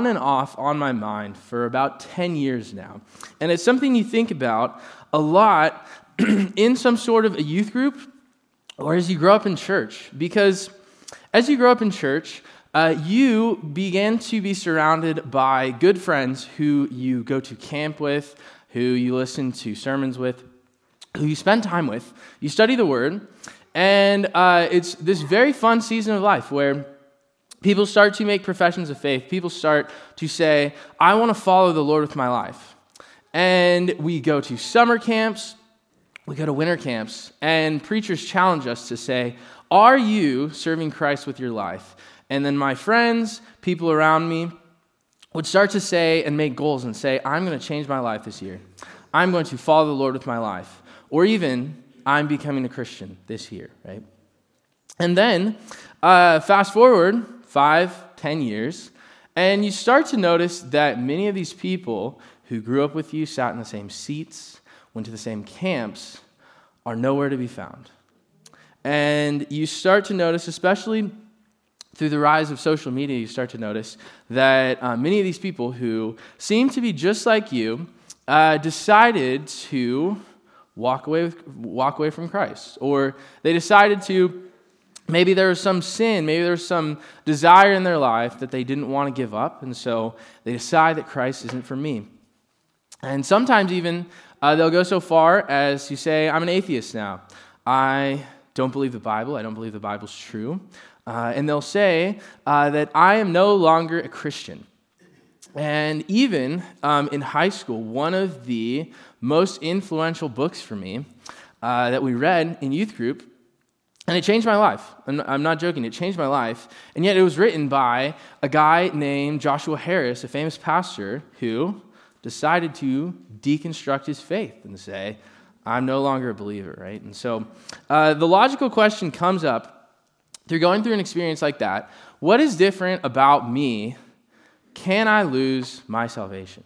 on and off on my mind for about 10 years now. And it's something you think about a lot in some sort of a youth group or as you grow up in church. Because as you grow up in church, uh, you begin to be surrounded by good friends who you go to camp with, who you listen to sermons with, who you spend time with. You study the Word, and uh, it's this very fun season of life where people start to make professions of faith. People start to say, I want to follow the Lord with my life. And we go to summer camps, we go to winter camps, and preachers challenge us to say, Are you serving Christ with your life? And then my friends, people around me, would start to say and make goals and say, I'm going to change my life this year. I'm going to follow the Lord with my life. Or even, I'm becoming a Christian this year, right? And then, uh, fast forward five, ten years, and you start to notice that many of these people who grew up with you, sat in the same seats, went to the same camps, are nowhere to be found. And you start to notice, especially through the rise of social media, you start to notice that uh, many of these people who seem to be just like you uh, decided to walk away, with, walk away from Christ. Or they decided to, maybe there was some sin, maybe there was some desire in their life that they didn't want to give up, and so they decide that Christ isn't for me. And sometimes even uh, they'll go so far as to say, I'm an atheist now. I don't believe the Bible. I don't believe the Bible's true. Uh, and they'll say uh, that I am no longer a Christian. And even um, in high school, one of the most influential books for me uh, that we read in youth group, and it changed my life. I'm, not joking, it changed my life. And yet it was written by a guy named Joshua Harris, a famous pastor who decided to deconstruct his faith and say, I'm no longer a believer, right? And so uh, the logical question comes up through going through an experience like that, what is different about me? Can I lose my salvation?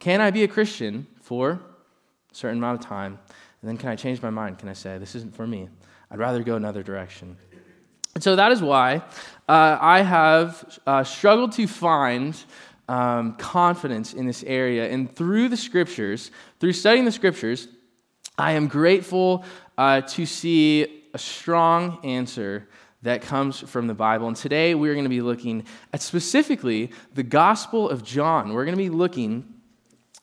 Can I be a Christian for a certain amount of time? And then can I change my mind? Can I say, this isn't for me? I'd rather go another direction. And so that is why uh, I have uh, struggled to find um, confidence in this area. And through the scriptures, through studying the scriptures, I am grateful uh, to see a strong answer that comes from the Bible. And today we're going to be looking at specifically the Gospel of John. We're going to be looking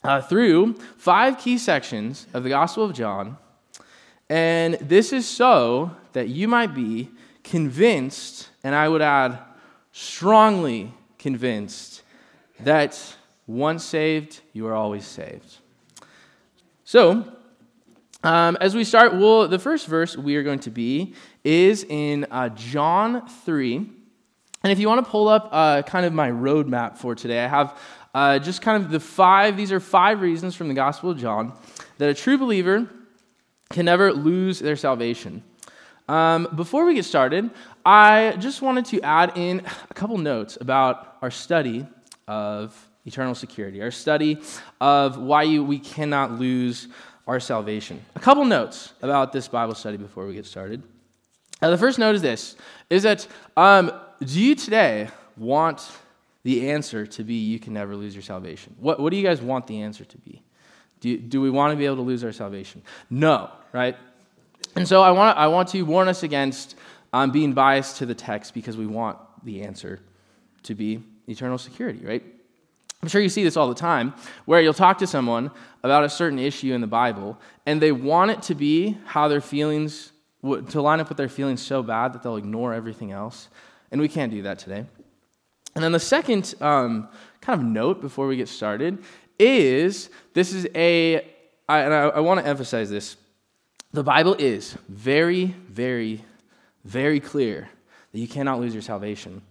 uh, through five key sections of the Gospel of John. And this is so that you might be convinced, and I would add, strongly convinced, that once saved, you are always saved. So, um, as we start, we'll, the first verse we are going to be is in uh, John 3. And if you want to pull up uh, kind of my roadmap for today, I have uh, just kind of the five, these are five reasons from the Gospel of John that a true believer can never lose their salvation. Um, before we get started, I just wanted to add in a couple notes about our study of eternal security, our study of why you, we cannot lose our salvation. A couple notes about this Bible study before we get started. Now, the first note is this: is that um, do you today want the answer to be you can never lose your salvation? What, what do you guys want the answer to be? Do, do we want to be able to lose our salvation? No, right? And so I want, I want to warn us against um, being biased to the text because we want the answer to be eternal security, right? I'm sure you see this all the time, where you'll talk to someone about a certain issue in the Bible, and they want it to be how their feelings, would to line up with their feelings so bad that they'll ignore everything else. And we can't do that today. And then the second um, kind of note before we get started is this is a, I, and I, I want to emphasize this. The Bible is very, very, very clear that you cannot lose your salvation.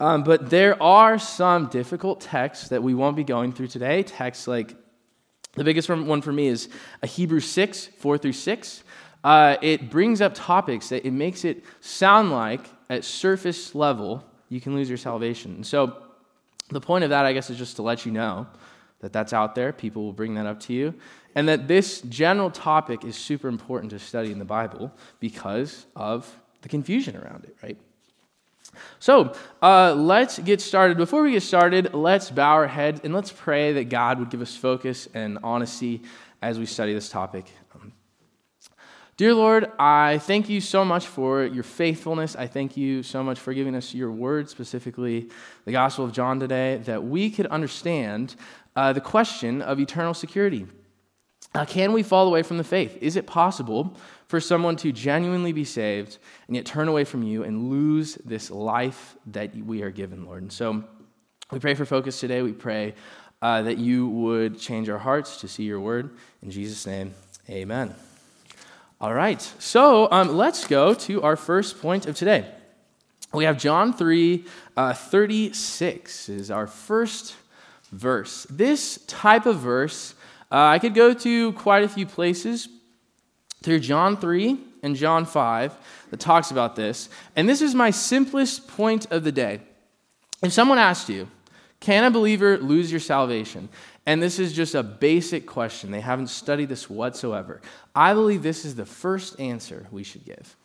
Um, but there are some difficult texts that we won't be going through today. Texts like the biggest one for me is a Hebrews 6, 4 through 6. Uh, it brings up topics that it makes it sound like at surface level you can lose your salvation. And so the point of that, I guess, is just to let you know that that's out there. People will bring that up to you. And that this general topic is super important to study in the Bible because of the confusion around it, right? So uh, let's get started. Before we get started, let's bow our heads and let's pray that God would give us focus and honesty as we study this topic. Dear Lord, I thank you so much for your faithfulness. I thank you so much for giving us your word, specifically the Gospel of John today, that we could understand uh, the question of eternal security. Uh, can we fall away from the faith? Is it possible for someone to genuinely be saved and yet turn away from you and lose this life that we are given, Lord? And so we pray for focus today. We pray uh, that you would change our hearts to see your word. In Jesus' name, amen. All right, so um, let's go to our first point of today. We have John 3 uh, 36 is our first verse. This type of verse, uh, I could go to quite a few places through John 3 and John 5 that talks about this. And this is my simplest point of the day. If someone asked you, can a believer lose your salvation? And this is just a basic question. They haven't studied this whatsoever. I believe this is the first answer we should give.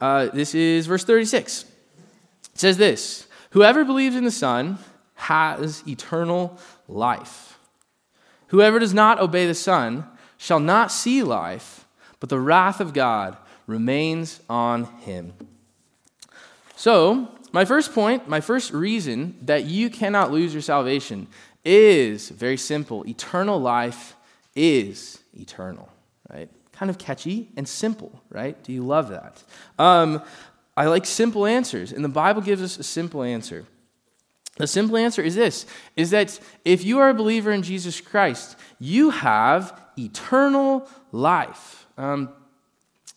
Uh, this is verse 36. It says this Whoever believes in the Son has eternal life. Whoever does not obey the Son shall not see life, but the wrath of God remains on him. So, my first point, my first reason that you cannot lose your salvation is very simple. Eternal life is eternal, right? Kind of catchy and simple, right? Do you love that? Um, I like simple answers, and the Bible gives us a simple answer. The simple answer is this is that if you are a believer in Jesus Christ, you have eternal life. Um,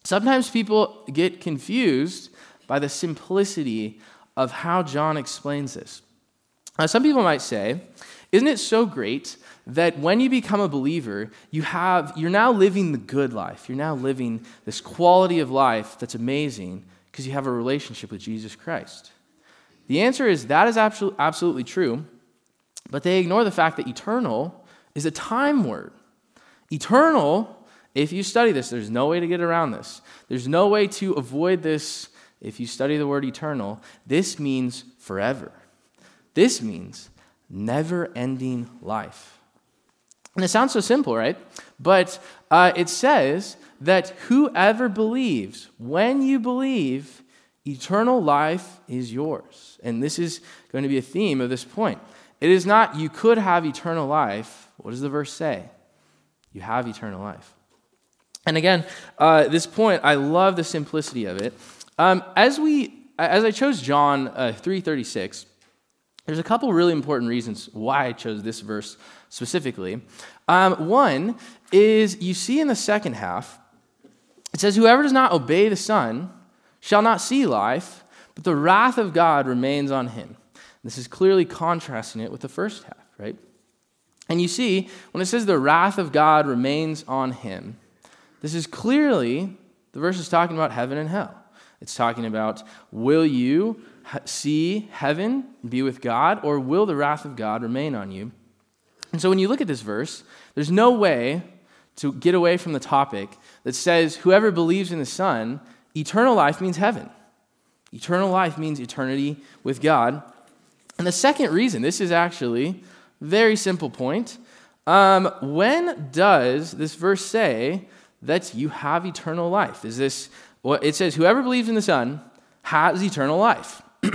sometimes people get confused by the simplicity of how John explains this. Some people might say, isn't it so great that when you become a believer, you have, you're now living the good life? You're now living this quality of life that's amazing because you have a relationship with Jesus Christ. The answer is that is absolutely true, but they ignore the fact that eternal is a time word. Eternal, if you study this, there's no way to get around this. There's no way to avoid this if you study the word eternal. This means forever. This means never ending life. And it sounds so simple, right? But uh, it says that whoever believes, when you believe, eternal life is yours. And this is going to be a theme of this point. It is not you could have eternal life. What does the verse say? You have eternal life. And again, uh, this point, I love the simplicity of it. Um, as we, as I chose John uh, three thirty six, there's a couple really important reasons why I chose this verse specifically. Um, one is you see in the second half, it says, Whoever does not obey the Son shall not see life, but the wrath of God remains on him. This is clearly contrasting it with the first half, right? And you see, when it says the wrath of God remains on him, this is clearly, the verse is talking about heaven and hell. It's talking about will you see heaven, be with God, or will the wrath of God remain on you? And so when you look at this verse, there's no way to get away from the topic that says whoever believes in the Son, eternal life means heaven. Eternal life means eternity with God. And the second reason, this is actually very simple point. Um, when does this verse say that you have eternal life? Is this well, it says, whoever believes in the Son has eternal life.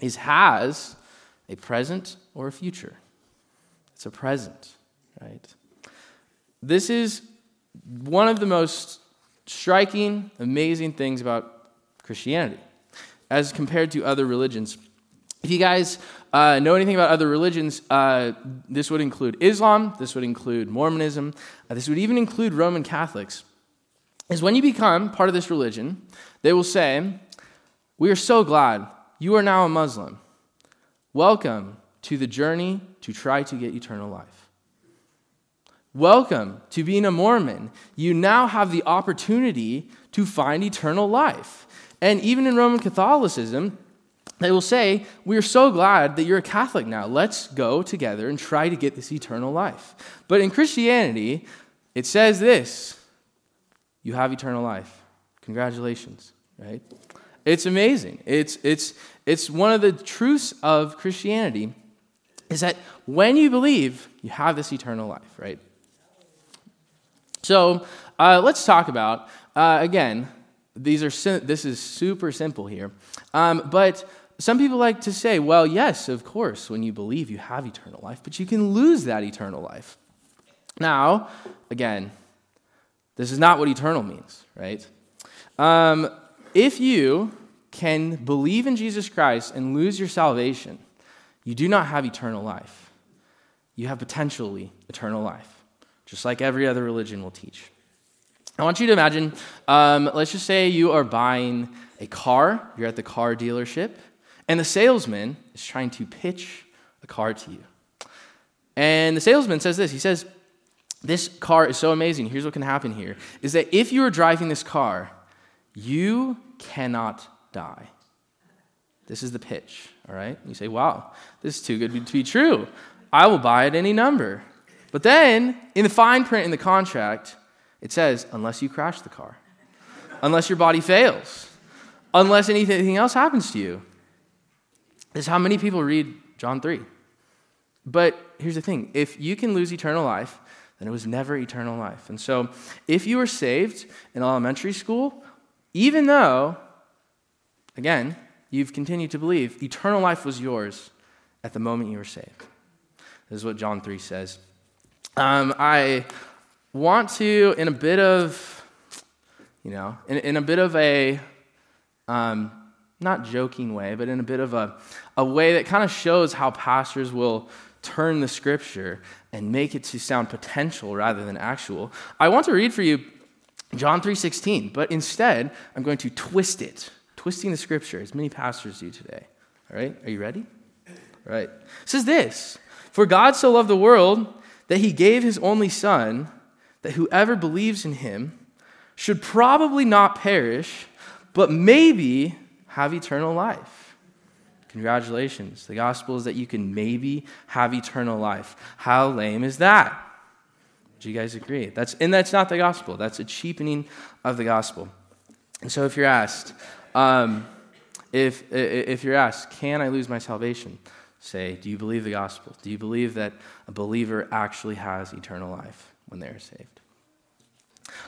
is has a present or a future. It's a present, right? This is one of the most striking, amazing things about Christianity as compared to other religions. If you guys uh, know anything about other religions, uh, this would include Islam, this would include Mormonism, uh, this would even include Roman Catholics. Is when you become part of this religion, they will say, We are so glad you are now a Muslim. Welcome to the journey to try to get eternal life. Welcome to being a Mormon. You now have the opportunity to find eternal life. And even in Roman Catholicism, they will say, We're so glad that you're a Catholic now. Let's go together and try to get this eternal life. But in Christianity, it says this you have eternal life. Congratulations, right? It's amazing. It's, it's, it's one of the truths of Christianity is that when you believe, you have this eternal life, right? So uh, let's talk about, uh, again, these are this is super simple here. Um, but some people like to say, well, yes, of course, when you believe, you have eternal life, but you can lose that eternal life. Now, again, this is not what eternal means, right? Um, if you can believe in Jesus Christ and lose your salvation, you do not have eternal life. You have potentially eternal life, just like every other religion will teach. I want you to imagine, um, let's just say you are buying a car, you're at the car dealership, and the salesman is trying to pitch a car to you. And the salesman says this he says, This car is so amazing. Here's what can happen here is that if you are driving this car, you cannot die. This is the pitch, all right? You say, Wow, this is too good to be true. I will buy at any number. But then, in the fine print in the contract, it says, unless you crash the car, unless your body fails, unless anything else happens to you. This is how many people read John 3. But here's the thing if you can lose eternal life, then it was never eternal life. And so, if you were saved in elementary school, even though, again, you've continued to believe, eternal life was yours at the moment you were saved. This is what John 3 says. Um, I want to, in a bit of, you know, in, in a bit of a, um, not joking way, but in a bit of a, a way that kind of shows how pastors will turn the scripture and make it to sound potential rather than actual. I want to read for you John 3:16, but instead I'm going to twist it, twisting the scripture as many pastors do today. All right? Are you ready? All right. It says this, "For God so loved the world that he gave his only son that whoever believes in him should probably not perish, but maybe have eternal life. Congratulations. The gospel is that you can maybe have eternal life. How lame is that? Do you guys agree? That's, and that's not the gospel. That's a cheapening of the gospel. And so if you're asked, um, if, if you're asked, can I lose my salvation? Say, do you believe the gospel? Do you believe that a believer actually has eternal life? when they are saved.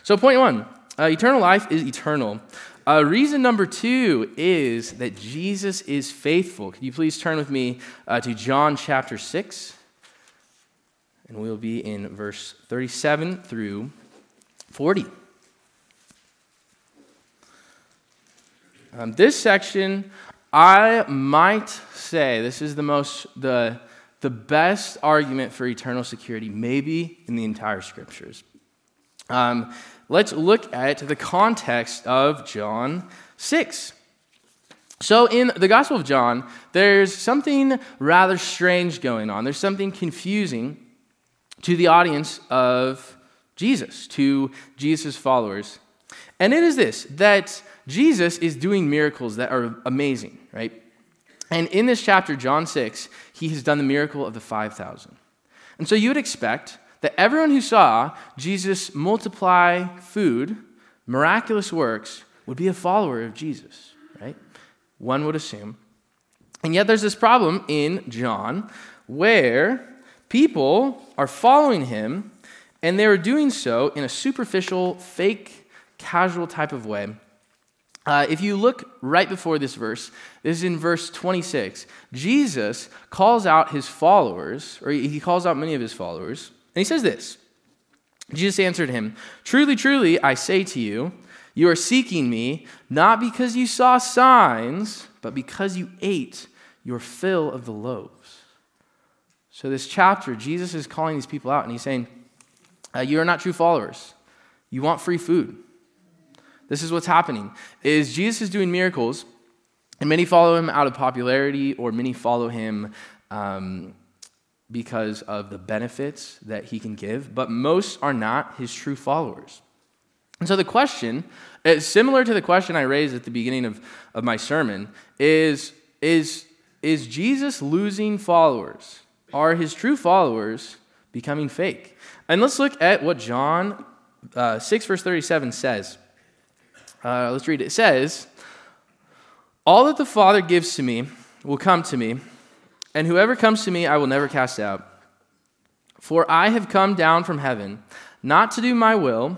So, point one uh, eternal life is eternal. Uh, reason number two is that Jesus is faithful. Could you please turn with me uh, to John chapter 6? And we'll be in verse 37 through 40. Um, this section, I might say, this is the most, the, the best argument for eternal security, maybe in the entire scriptures. Um, let's look at the context of John 6. So, in the Gospel of John, there's something rather strange going on. There's something confusing to the audience of Jesus, to Jesus' followers. And it is this that Jesus is doing miracles that are amazing, right? And in this chapter, John 6, he has done the miracle of the 5,000. And so you would expect that everyone who saw Jesus multiply food, miraculous works, would be a follower of Jesus, right? One would assume. And yet there's this problem in John where people are following him and they are doing so in a superficial, fake, casual type of way uh, if you look right before this verse, this is in verse 26. Jesus calls out his followers, or he calls out many of his followers, and he says this Jesus answered him, Truly, truly, I say to you, you are seeking me not because you saw signs, but because you ate your fill of the loaves. So, this chapter, Jesus is calling these people out, and he's saying, uh, You are not true followers. You want free food. This is what's happening. Is Jesus is doing miracles, and many follow him out of popularity, or many follow him um, because of the benefits that he can give, but most are not his true followers. And so the question, is similar to the question I raised at the beginning of, of my sermon, is, is, is Jesus losing followers? Are his true followers becoming fake? And let's look at what John uh, 6, verse 37 says. Uh, let's read it. It says, All that the Father gives to me will come to me, and whoever comes to me I will never cast out. For I have come down from heaven, not to do my will,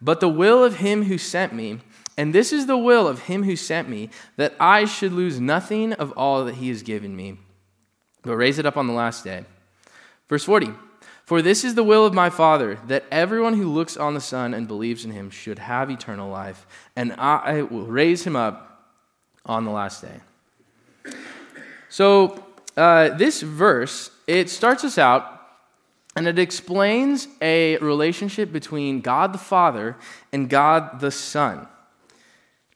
but the will of him who sent me. And this is the will of him who sent me, that I should lose nothing of all that he has given me, but raise it up on the last day. Verse 40 For this is the will of my Father, that everyone who looks on the Son and believes in him should have eternal life, and I will raise him up on the last day. So, uh, this verse, it starts us out and it explains a relationship between God the Father and God the Son.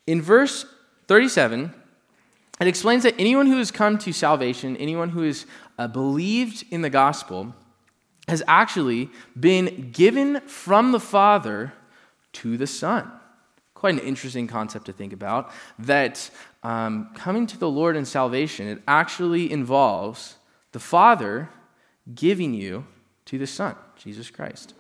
In verse 37, it explains that anyone who has come to salvation, anyone who has uh, believed in the gospel, has actually been given from the Father to the Son. Quite an interesting concept to think about. That um, coming to the Lord in salvation, it actually involves the Father giving you to the Son, Jesus Christ.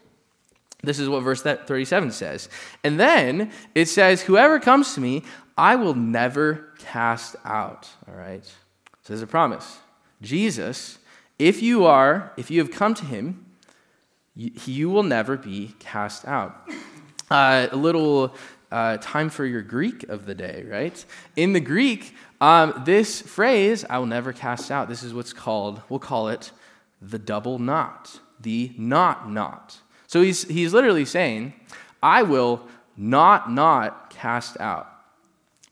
This is what verse 37 says. And then it says, Whoever comes to me, I will never cast out. All right? So there's a promise. Jesus, if you are, if you have come to him, you, you will never be cast out. Uh, a little uh, time for your Greek of the day, right? In the Greek, um, this phrase, I will never cast out, this is what's called, we'll call it the double not the not not. So he's, he's literally saying, I will not not cast out.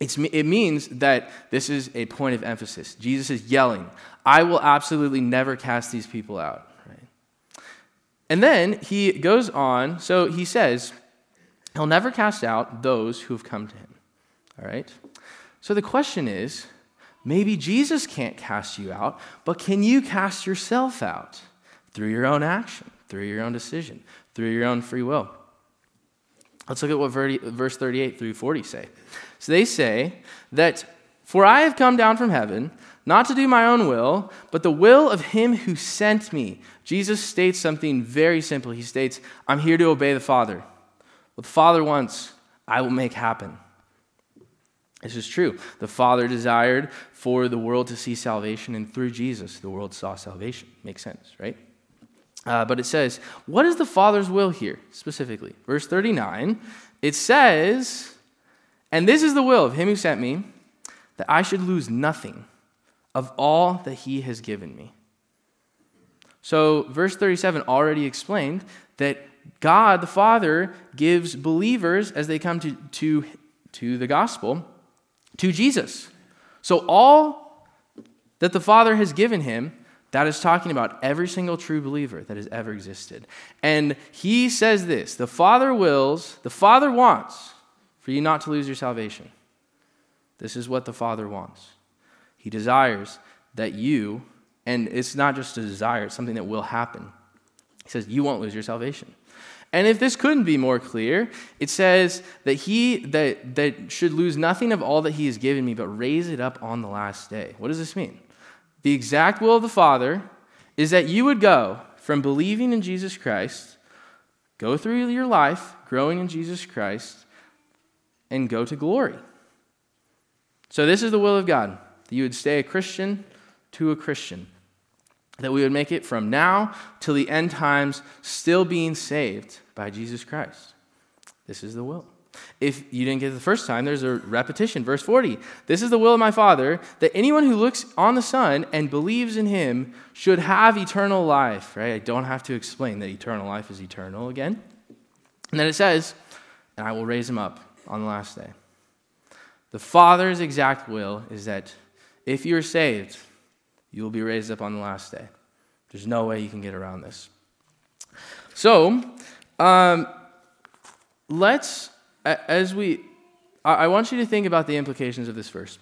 It's, it means that this is a point of emphasis. Jesus is yelling, I will absolutely never cast these people out. Right? And then he goes on, so he says, He'll never cast out those who have come to him. All right? So the question is maybe Jesus can't cast you out, but can you cast yourself out? through your own action, through your own decision, through your own free will. Let's look at what verse 38 through 40 say. So they say that, For I have come down from heaven, not to do my own will, but the will of him who sent me. Jesus states something very simple. He states, I'm here to obey the Father. What the Father wants, I will make happen. This is true. The Father desired for the world to see salvation, and through Jesus, the world saw salvation. Makes sense, right? Uh, but it says, what is the Father's will here specifically? Verse 39, it says, And this is the will of him who sent me, that I should lose nothing of all that he has given me. So, verse 37 already explained that God the Father gives believers, as they come to, to, to the gospel, to Jesus. So, all that the Father has given him, that is talking about every single true believer that has ever existed. And he says this the Father wills, the Father wants for you not to lose your salvation. This is what the Father wants. He desires that you, and it's not just a desire, it's something that will happen. He says, You won't lose your salvation. And if this couldn't be more clear, it says that he that, that should lose nothing of all that he has given me, but raise it up on the last day. What does this mean? the exact will of the Father is that you would go from believing in Jesus Christ, go through your life growing in Jesus Christ, and go to glory. So, this is the will of God that you would stay a Christian to a Christian, that we would make it from now till the end times, still being saved by Jesus Christ. This is the will. If you didn't get it the first time, there's a repetition. Verse 40 This is the will of my Father, that anyone who looks on the Son and believes in him should have eternal life. Right? I don't have to explain that eternal life is eternal again. And then it says, And I will raise him up on the last day. The Father's exact will is that if you're saved, you will be raised up on the last day. There's no way you can get around this. So, um, let's as we, I want you to think about the implications of this verse.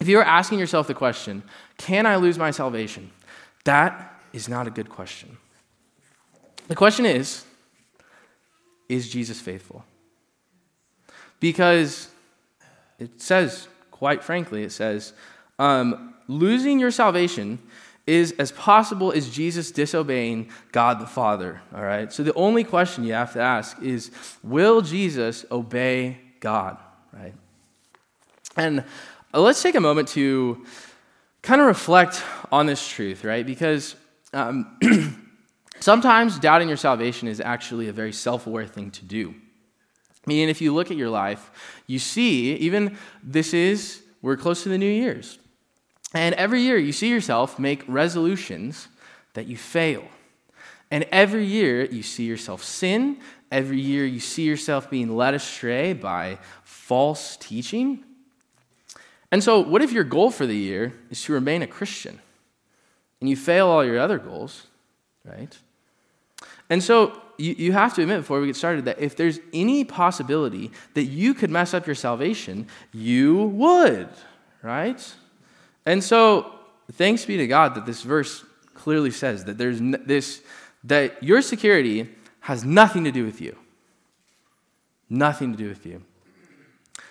If you are asking yourself the question, can I lose my salvation? That is not a good question. The question is, is Jesus faithful? Because it says, quite frankly, it says, um, losing your salvation is as possible as Jesus disobeying God the Father. All right? So the only question you have to ask is will Jesus obey God? Right? And uh, let's take a moment to kind of reflect on this truth, right? Because um, sometimes doubting your salvation is actually a very self aware thing to do. Meaning, if you look at your life, you see, even this is, we're close to the New Year's. And every year you see yourself make resolutions that you fail. And every year you see yourself sin. Every year you see yourself being led astray by false teaching. And so, what if your goal for the year is to remain a Christian and you fail all your other goals, right? And so, you, you have to admit before we get started that if there's any possibility that you could mess up your salvation, you would, right? And so, thanks be to God that this verse clearly says that there's this that your security has nothing to do with you. Nothing to do with you.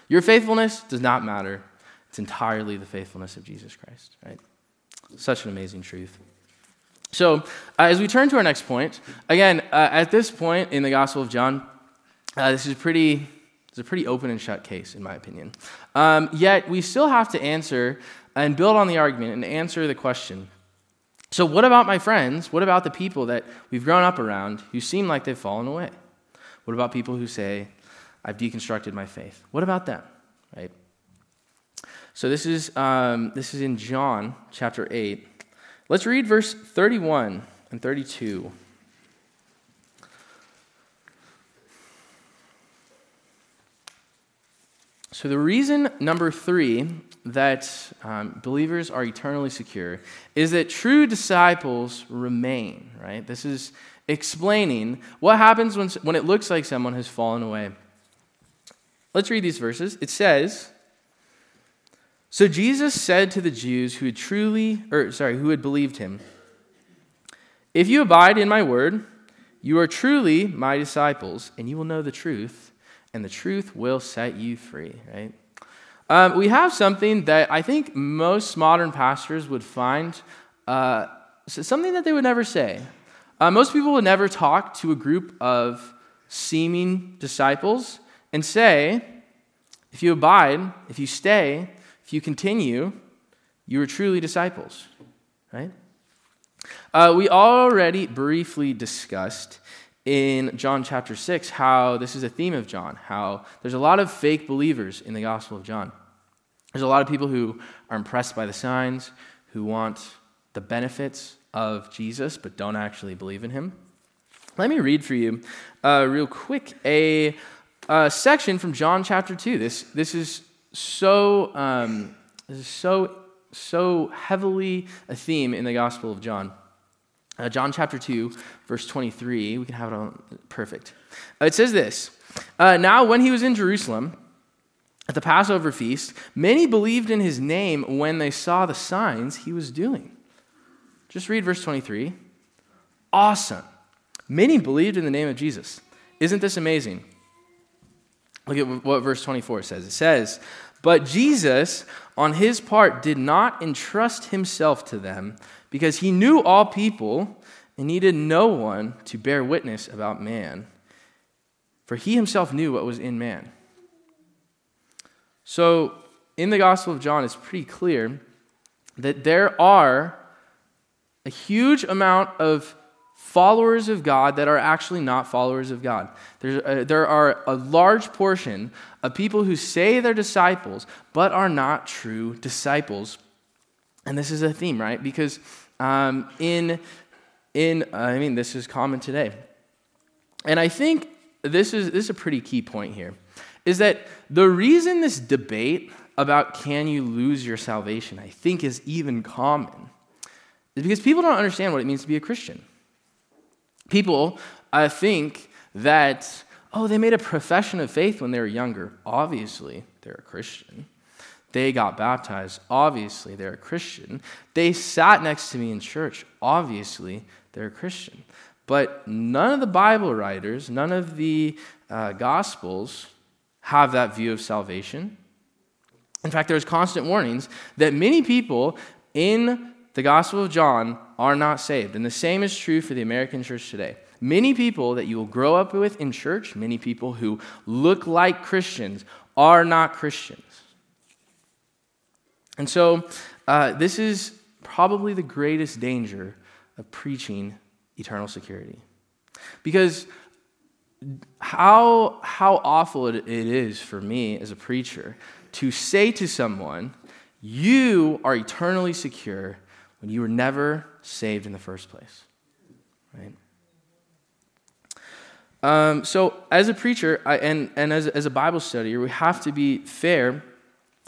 Your faithfulness does not matter. It's entirely the faithfulness of Jesus Christ, right? Such an amazing truth. So, uh, as we turn to our next point, again, uh, at this point in the Gospel of John, uh, this is pretty, it's a pretty open and shut case, in my opinion. Um, yet, we still have to answer and build on the argument and answer the question so, what about my friends? What about the people that we've grown up around who seem like they've fallen away? What about people who say, I've deconstructed my faith? What about them, right? So, this is, um, this is in John chapter 8. Let's read verse 31 and 32. So, the reason, number three, that um, believers are eternally secure is that true disciples remain, right? This is explaining what happens when, when it looks like someone has fallen away. Let's read these verses. It says, So Jesus said to the Jews who had truly, or sorry, who had believed him, If you abide in my word, you are truly my disciples, and you will know the truth, and the truth will set you free, right? Um, we have something that I think most modern pastors would find uh, something that they would never say. Uh, most people would never talk to a group of seeming disciples and say, if you abide, if you stay, if you continue, you are truly disciples, right? Uh, we already briefly discussed in John chapter 6 how this is a theme of John, how there's a lot of fake believers in the Gospel of John. There's a lot of people who are impressed by the signs, who want the benefits of Jesus, but don't actually believe in him. Let me read for you, uh, real quick, a, a, section from John chapter 2. This, this is so, um, this is so, so heavily a theme in the Gospel of John. Uh, John chapter 2, verse 23. We can have it on. Perfect. Uh, it says this uh, Now, when he was in Jerusalem at the Passover feast, many believed in his name when they saw the signs he was doing. Just read verse 23. Awesome. Many believed in the name of Jesus. Isn't this amazing? Look at what verse 24 says. It says, But Jesus, on his part, did not entrust himself to them because he knew all people and needed no one to bear witness about man, for he himself knew what was in man. So, in the Gospel of John, it's pretty clear that there are a huge amount of followers of God that are actually not followers of God. A, there are a large portion of people who say they're disciples, but are not true disciples. And this is a theme, right? Because um, in, in I mean, this is common today. And I think this is, this is a pretty key point here, is that the reason this debate about can you lose your salvation, I think, is even common, is because people don't understand what it means to be a Christian. People uh, think that, oh, they made a profession of faith when they were younger. Obviously, they're a Christian. They got baptized. Obviously, they're a Christian. They sat next to me in church. Obviously, they're a Christian. But none of the Bible writers, none of the uh, Gospels have that view of salvation. In fact, there's constant warnings that many people in the Gospel of John are not saved. And the same is true for the American church today. Many people that you will grow up with in church, many people who look like Christians, are not Christians. And so, uh, this is probably the greatest danger of preaching eternal security. Because how, how awful it, it is for me as a preacher to say to someone, You are eternally secure when you were never saved in the first place. Right? Um, so, as a preacher I, and, and as, as a Bible studier, we have to be fair.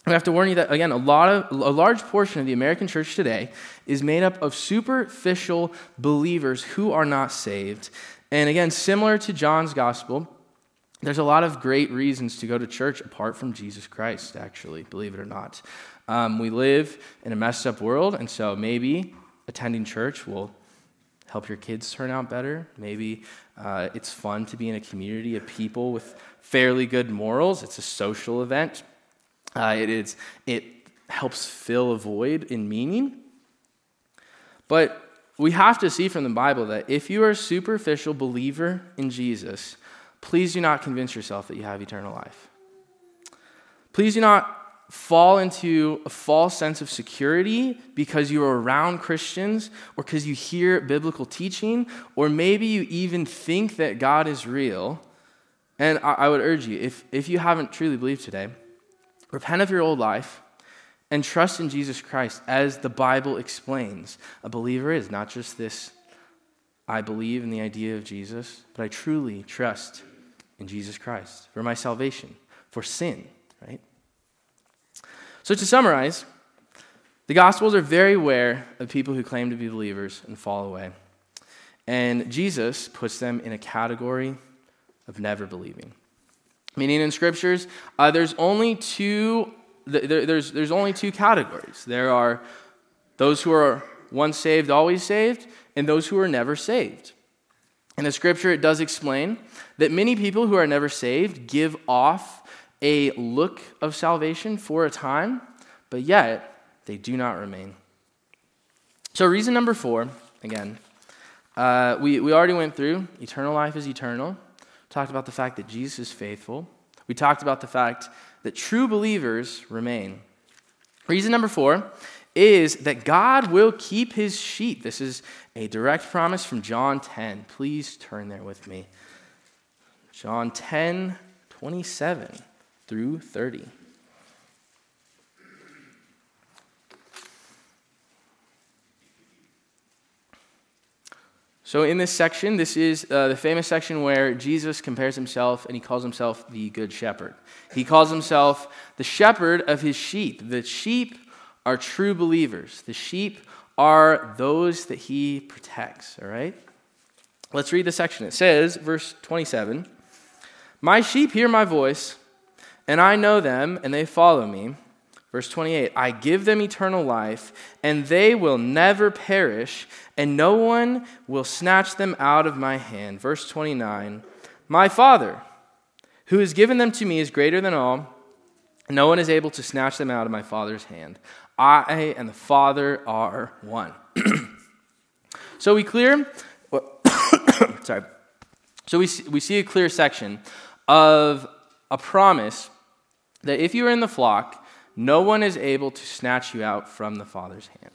We have to warn you that, again, a, lot of, a large portion of the American church today is made up of superficial believers who are not saved. And again, similar to John's gospel, there's a lot of great reasons to go to church apart from Jesus Christ, actually, believe it or not. Um, we live in a messed up world, and so maybe attending church will help your kids turn out better. Maybe uh, it's fun to be in a community of people with fairly good morals. It's a social event. Uh, it, is, it helps fill a void in meaning. But we have to see from the Bible that if you are a superficial believer in Jesus, please do not convince yourself that you have eternal life. Please do not fall into a false sense of security because you're around Christians or because you hear biblical teaching, or maybe you even think that God is real. And I, I would urge you, if, if you haven't truly believed today, repent of your old life and trust in Jesus Christ as the Bible explains. A believer is not just this, I believe in the idea of Jesus, but I truly trust in Jesus Christ for my salvation, for sin? So, to summarize, the Gospels are very aware of people who claim to be believers and fall away. And Jesus puts them in a category of never believing. Meaning in scriptures, uh, there's only two there, there's, there's only two categories. There are those who are once saved, always saved, and those who are never saved. In the scripture, it does explain that many people who are never saved give off a look of salvation for a time, but yet they do not remain. So, reason number four, again, uh, we, we already went through eternal life is eternal. Talked about the fact that Jesus is faithful. We talked about the fact that true believers remain. Reason number four is that God will keep his sheep. This is a direct promise from John 10. Please turn there with me. John 10, 27 through 30. So, in this section, this is uh, the famous section where Jesus compares himself and he calls himself the Good Shepherd. He calls himself the shepherd of his sheep. The sheep are true believers, the sheep are those that he protects, all right? Let's read the section. It says, verse 27 My sheep hear my voice and I know them, and they follow me. Verse 28 I give them eternal life, and they will never perish, and no one will snatch them out of my hand. Verse 29 My Father, who has given them to me, is greater than all. No one is able to snatch them out of my Father's hand. I and the Father are one. so we clear, sorry. So we we see a clear section of a promise that if you are in the flock, no one is able to snatch you out from the Father's hand.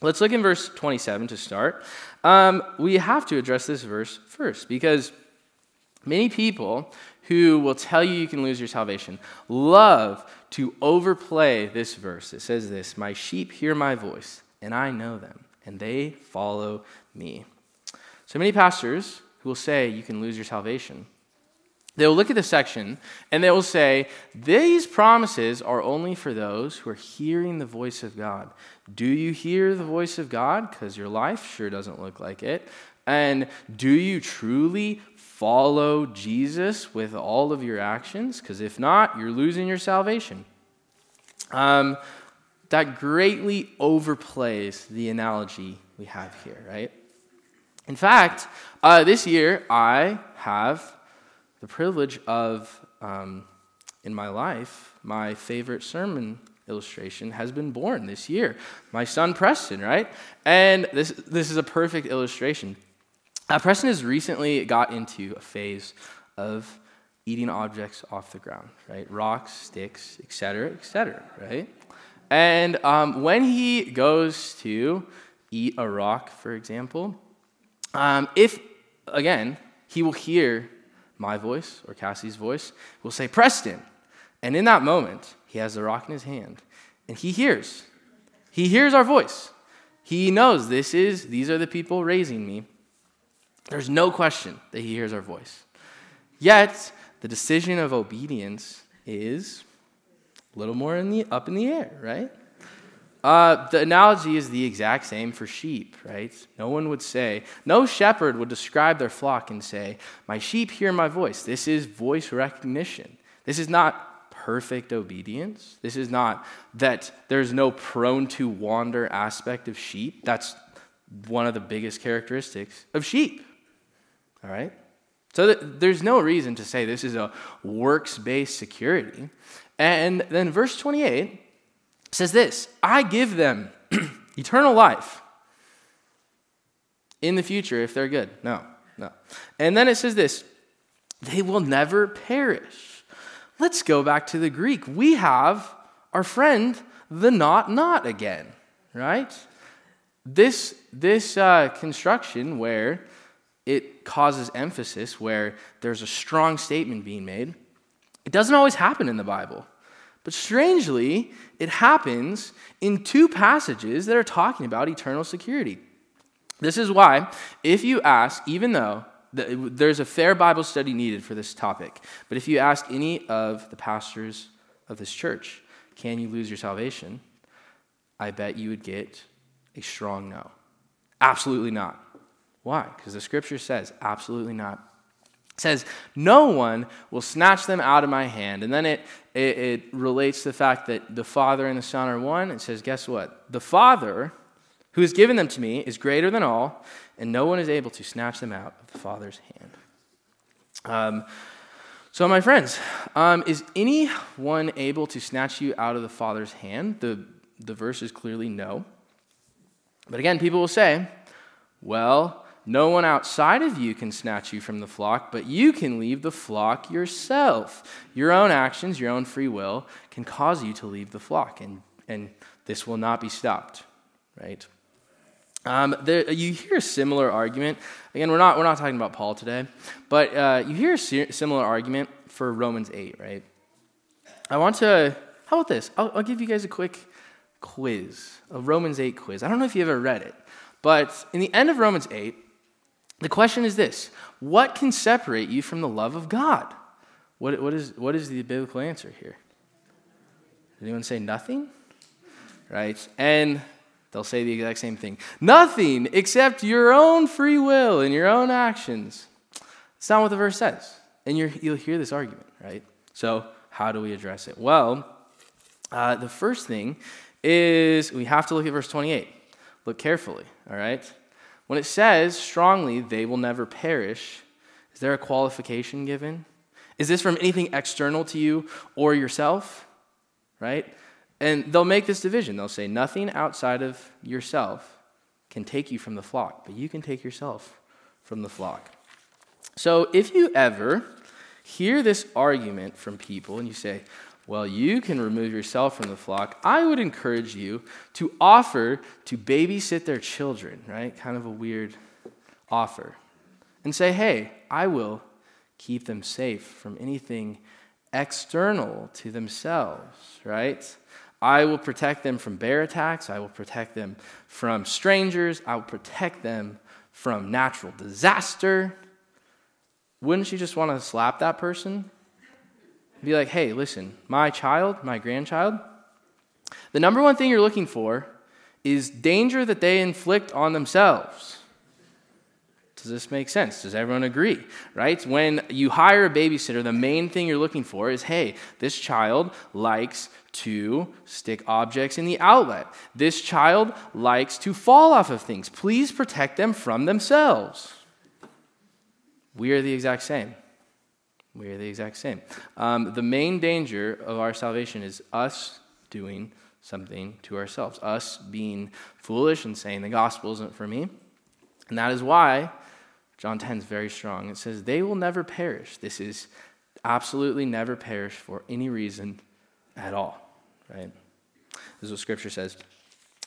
Let's look in verse 27 to start. Um, we have to address this verse first because many people who will tell you you can lose your salvation love to overplay this verse. It says this My sheep hear my voice, and I know them, and they follow me. So many pastors who will say you can lose your salvation They'll look at the section and they will say, These promises are only for those who are hearing the voice of God. Do you hear the voice of God? Because your life sure doesn't look like it. And do you truly follow Jesus with all of your actions? Because if not, you're losing your salvation. Um, that greatly overplays the analogy we have here, right? In fact, uh, this year I have the privilege of, um, in my life, my favorite sermon illustration has been born this year. My son Preston, right? And this, this is a perfect illustration. Uh, Preston has recently got into a phase of eating objects off the ground, right? Rocks, sticks, etc., etc., right? And um, when he goes to eat a rock, for example, um, if, again, he will hear my voice or Cassie's voice, will say, Preston. And in that moment, he has the rock in his hand and he hears. He hears our voice. He knows this is, these are the people raising me. There's no question that he hears our voice. Yet, the decision of obedience is a little more in the, up in the air, right? Uh, the analogy is the exact same for sheep, right? No one would say, no shepherd would describe their flock and say, My sheep hear my voice. This is voice recognition. This is not perfect obedience. This is not that there's no prone to wander aspect of sheep. That's one of the biggest characteristics of sheep, all right? So there's no reason to say this is a works based security. And then verse 28 says this I give them eternal life in the future if they're good. No, no. And then it says this they will never perish. Let's go back to the Greek. We have our friend, the not not again, right? This, this uh, construction where it causes emphasis, where there's a strong statement being made, it doesn't always happen in the Bible. But strangely, it happens in two passages that are talking about eternal security. This is why, if you ask, even though there's a fair Bible study needed for this topic, but if you ask any of the pastors of this church, can you lose your salvation? I bet you would get a strong no. Absolutely not. Why? Because the scripture says, absolutely not says, No one will snatch them out of my hand. And then it, it, it, relates to the fact that the Father and the Son are one. It says, Guess what? The Father who has given them to me is greater than all, and no one is able to snatch them out of the Father's hand. Um, so, my friends, um, is anyone able to snatch you out of the Father's hand? The, the verse is clearly no. But again, people will say, well, no one outside of you can snatch you from the flock, but you can leave the flock yourself. Your own actions, your own free will, can cause you to leave the flock, and, and this will not be stopped, right? Um, there, you hear a similar argument. Again, we're not, we're not talking about Paul today, but uh, you hear a similar argument for Romans 8, right? I want to, how about this? I'll, I'll give you guys a quick quiz, a Romans 8 quiz. I don't know if you ever read it, but in the end of Romans 8, the question is this What can separate you from the love of God? What, what, is, what is the biblical answer here? Anyone say nothing? Right? And they'll say the exact same thing nothing except your own free will and your own actions. It's not what the verse says. And you will hear this argument, right? So, how do we address it? Well, uh, the first thing is we have to look at verse 28. Look carefully, all right? When it says strongly, they will never perish, is there a qualification given? Is this from anything external to you or yourself? Right? And they'll make this division. They'll say, nothing outside of yourself can take you from the flock, but you can take yourself from the flock. So if you ever hear this argument from people and you say, well, you can remove yourself from the flock. I would encourage you to offer to babysit their children, right? Kind of a weird offer. And say, hey, I will keep them safe from anything external to themselves, right? I will protect them from bear attacks. I will protect them from strangers. I will protect them from natural disaster. Wouldn't you just want to slap that person? Be like, hey, listen, my child, my grandchild, the number one thing you're looking for is danger that they inflict on themselves. Does this make sense? Does everyone agree? Right? When you hire a babysitter, the main thing you're looking for is hey, this child likes to stick objects in the outlet. This child likes to fall off of things. Please protect them from themselves. We are the exact same. We are the exact same. Um, the main danger of our salvation is us doing something to ourselves, us being foolish and saying the gospel isn't for me. And that is why John 10 is very strong. It says, They will never perish. This is absolutely never perish for any reason at all, right? This is what Scripture says.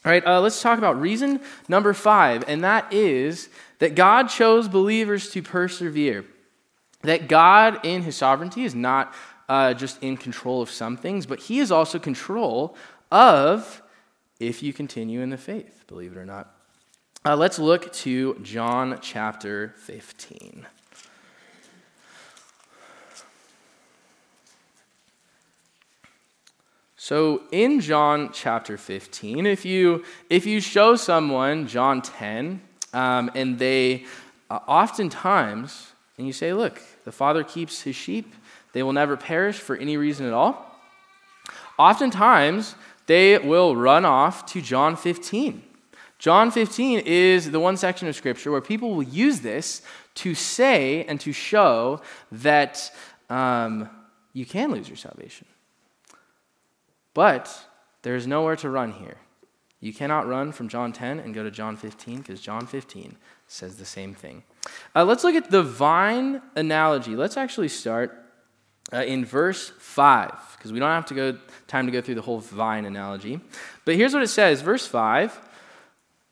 All right, uh, let's talk about reason number five, and that is that God chose believers to persevere. That God, in his sovereignty, is not uh, just in control of some things, but he is also control of if you continue in the faith, believe it or not. Uh, let's look to John chapter 15. So in John chapter 15, if you, if you show someone John 10, um, and they uh, oftentimes, and you say, look, the Father keeps his sheep, they will never perish for any reason at all. Oftentimes, they will run off to John 15. John 15 is the one section of Scripture where people will use this to say and to show that um, you can lose your salvation. But there's nowhere to run here. You cannot run from John 10 and go to John 15 because John 15 says the same thing. Uh, let's look at the vine analogy. Let's actually start uh, in verse 5 because we don't have to go time to go through the whole vine analogy. But here's what it says, verse 5.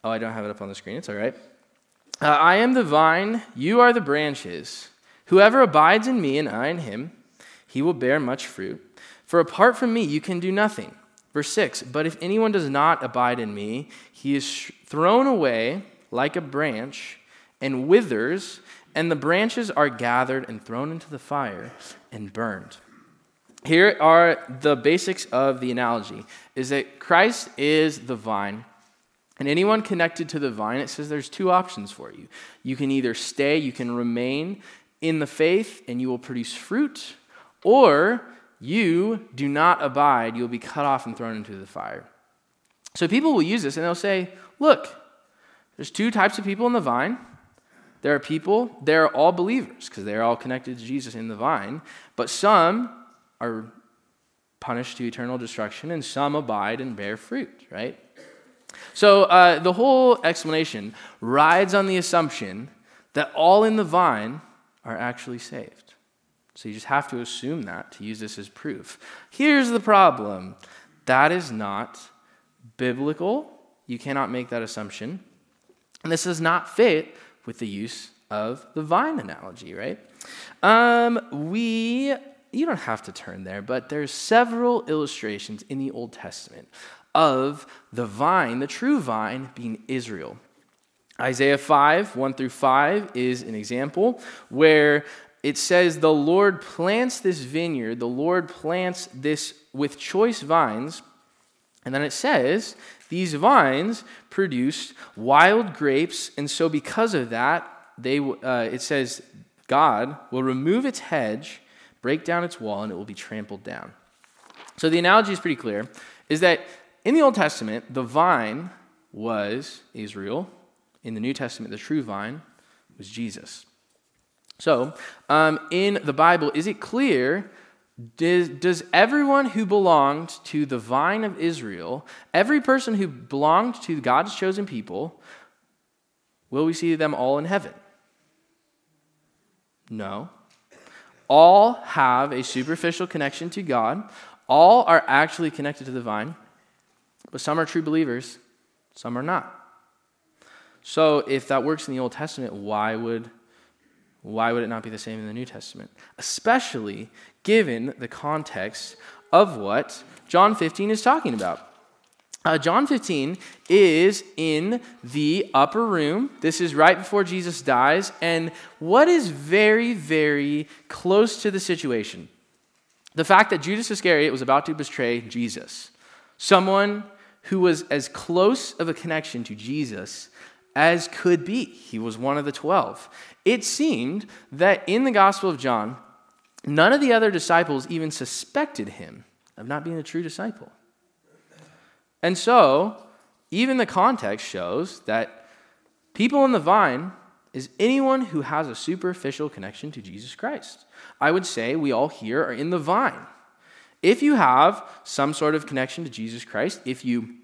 Oh, I don't have it up on the screen. It's all right. Uh, I am the vine, you are the branches. Whoever abides in me and I in him, he will bear much fruit. For apart from me, you can do nothing. Verse 6 But if anyone does not abide in me, he is thrown away like a branch and withers, and the branches are gathered and thrown into the fire and burned. Here are the basics of the analogy is that Christ is the vine. And anyone connected to the vine, it says there's two options for you. You can either stay, you can remain in the faith, and you will produce fruit, or you do not abide, you'll be cut off and thrown into the fire. So people will use this and they'll say, look, there's two types of people in the vine. There are people, they're all believers because they're all connected to Jesus in the vine, but some are punished to eternal destruction and some abide and bear fruit, right? So uh, the whole explanation rides on the assumption that all in the vine are actually saved. So you just have to assume that to use this as proof. Here's the problem that is not biblical. You cannot make that assumption. And this does not fit with the use of the vine analogy, right? Um, we, you don't have to turn there, but there's several illustrations in the Old Testament of the vine, the true vine, being Israel. Isaiah 5, 1 through 5 is an example where it says, The Lord plants this vineyard, the Lord plants this with choice vines. And then it says, These vines produced wild grapes, and so because of that, they, uh, it says, God will remove its hedge, break down its wall, and it will be trampled down. So the analogy is pretty clear is that in the Old Testament, the vine was Israel. In the New Testament, the true vine was Jesus. So, um, in the Bible, is it clear? Does, everyone who belonged to the vine of Israel, every person who belonged to God's chosen people, will we see them all in heaven? No. All have a superficial connection to God. All are actually connected to the vine, but some are true believers, some are not. So, if that works in the Old Testament, why would why would it not be the same in the New Testament? Especially given the context of what John 15 is talking about. Uh, John 15 is in the upper room. This is right before Jesus dies. And what is very, very close to the situation? The fact that Judas Iscariot was about to betray Jesus. Someone who was as close of a connection to Jesus as could be. He was one of the twelve. It seemed that in the Gospel of John, none of the other disciples even suspected him of not being a true disciple. And so, even the context shows that people in the vine is anyone who has a superficial connection to Jesus Christ. I would say we all here are in the vine. If you have some sort of connection to Jesus Christ, if you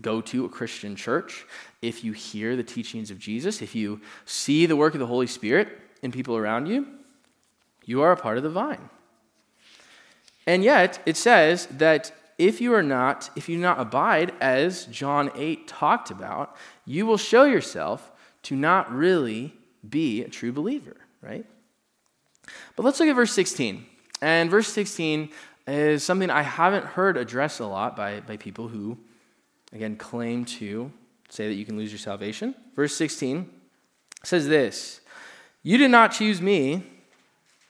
go to a Christian church, if you hear the teachings of Jesus, if you see the work of the Holy Spirit in people around you, you are a part of the vine. And yet, it says that if you are not, if you do not abide, as John 8 talked about, you will show yourself to not really be a true believer, right? But let's look at verse 16. And verse 16 is something I haven't heard addressed a lot by, by people who, again, claim to say that you can lose your salvation. Verse 16 says this You did not choose me.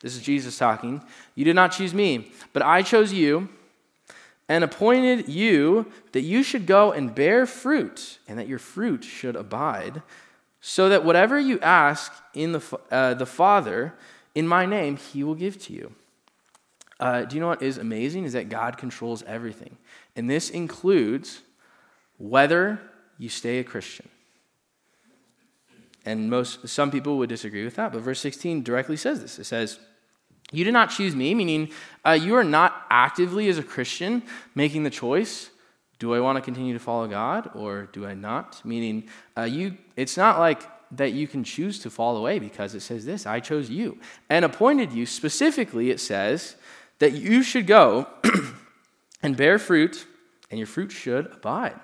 This is Jesus talking. You did not choose me, but I chose you and appointed you that you should go and bear fruit, and that your fruit should abide, so that whatever you ask in the, uh, the Father in my name, he will give to you. Uh, do you know what is amazing? Is that God controls everything. And this includes whether you stay a Christian. And most some people would disagree with that, but verse 16 directly says this. It says, You did not choose me, meaning uh, you are not actively as a Christian making the choice. Do I want to continue to follow God or do I not? Meaning, uh, you, it's not like that you can choose to fall away because it says this I chose you and appointed you. Specifically, it says that you should go and bear fruit, and your fruit should abide.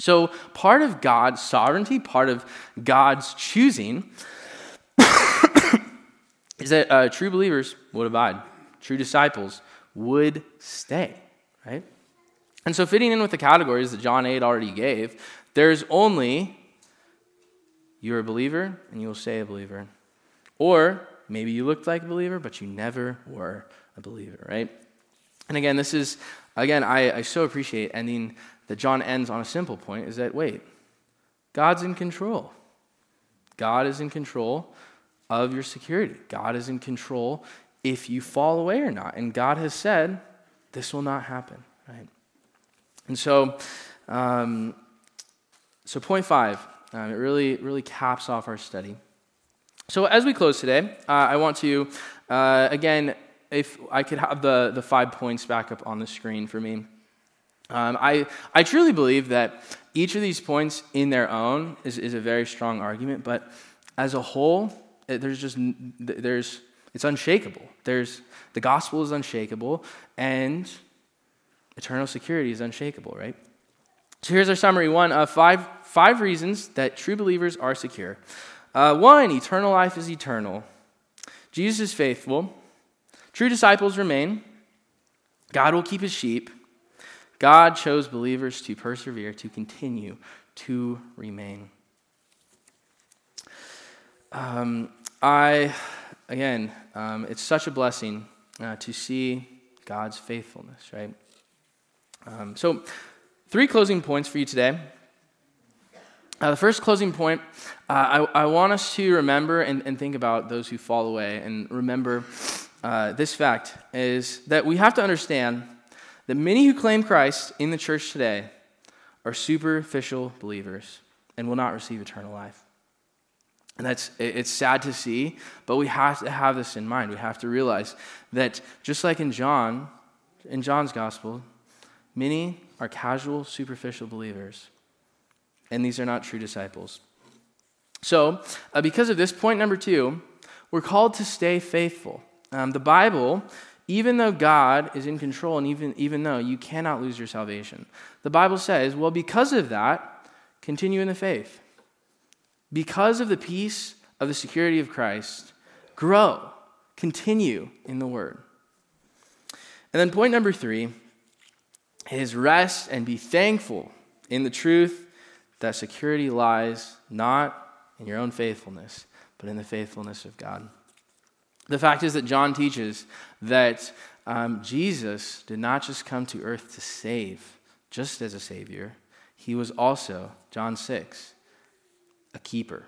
So, part of God's sovereignty, part of God's choosing, is that uh, true believers would abide, true disciples would stay, right? And so, fitting in with the categories that John 8 already gave, there's only you're a believer and you'll stay a believer. Or maybe you looked like a believer, but you never were a believer, right? And again, this is, again, I, I so appreciate ending that John ends on a simple point is that, wait, God's in control. God is in control of your security. God is in control if you fall away or not. And God has said, this will not happen, right? And so, um, so point five, um, it really, really caps off our study. So, as we close today, uh, I want to, uh, again, if I could have the, the five points back up on the screen for me. Um, I, I truly believe that each of these points in their own is, is a very strong argument, but as a whole, there's just, there's, it's unshakable. There's, the gospel is unshakable, and eternal security is unshakable, right? So here's our summary one of five, five reasons that true believers are secure. Uh, one, eternal life is eternal. Jesus is faithful. True disciples remain. God will keep his sheep. God chose believers to persevere, to continue, to remain. Um, I, again, um, it's such a blessing uh, to see God's faithfulness, right? Um, so, Three closing points for you today. Uh, the first closing point, uh, I, I, want us to remember and, and, think about those who fall away and remember uh, this fact is that we have to understand that many who claim Christ in the church today are superficial believers and will not receive eternal life. And that's it's sad to see, but we have to have this in mind. We have to realize that just like in John, in John's gospel, many are casual, superficial believers, and these are not true disciples. So, uh, because of this, point number two, we're called to stay faithful. Um, the Bible, even though God is in control, and even, even though you cannot lose your salvation, the Bible says, well, because of that, continue in the faith. Because of the peace of the security of Christ, grow, continue in the Word. And then point number three is rest and be thankful in the truth that security lies not in your own faithfulness, but in the faithfulness of God. The fact is that John teaches that um, Jesus did not just come to earth to save, just as a savior, he was also, John 6, a keeper.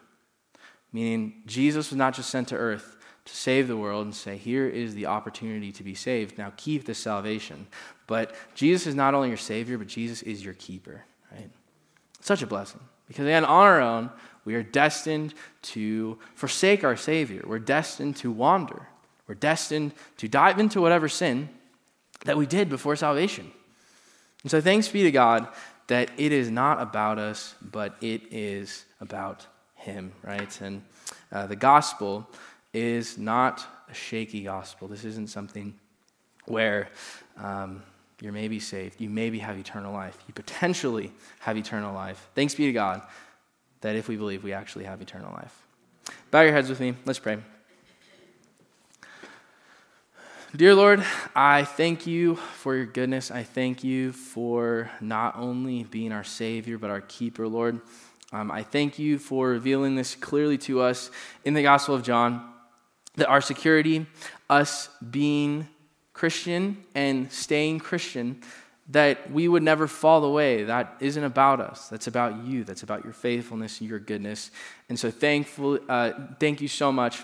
Meaning, Jesus was not just sent to earth to save the world and say, here is the opportunity to be saved. Now keep this salvation. But Jesus is not only your Savior, but Jesus is your keeper, right? Such a blessing. Because again, on our own, we are destined to forsake our Savior. We're destined to wander. We're destined to dive into whatever sin that we did before salvation. And so thanks be to God that it is not about us, but it is about Him, right? And uh, the gospel is not a shaky gospel. This isn't something where um, you may be saved. You maybe have eternal life. You potentially have eternal life. Thanks be to God that if we believe, we actually have eternal life. Bow your heads with me. Let's pray. Dear Lord, I thank you for your goodness. I thank you for not only being our Savior, but our keeper, Lord. Um, I thank you for revealing this clearly to us in the Gospel of John that our security, us being Christian and staying Christian, that we would never fall away. That isn't about us. That's about you. That's about your faithfulness and your goodness. And so, thankful, uh, thank you so much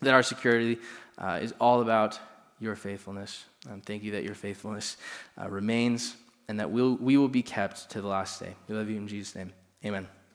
that our security uh, is all about your faithfulness. Um, thank you that your faithfulness uh, remains and that we'll, we will be kept to the last day. We love you in Jesus' name. Amen.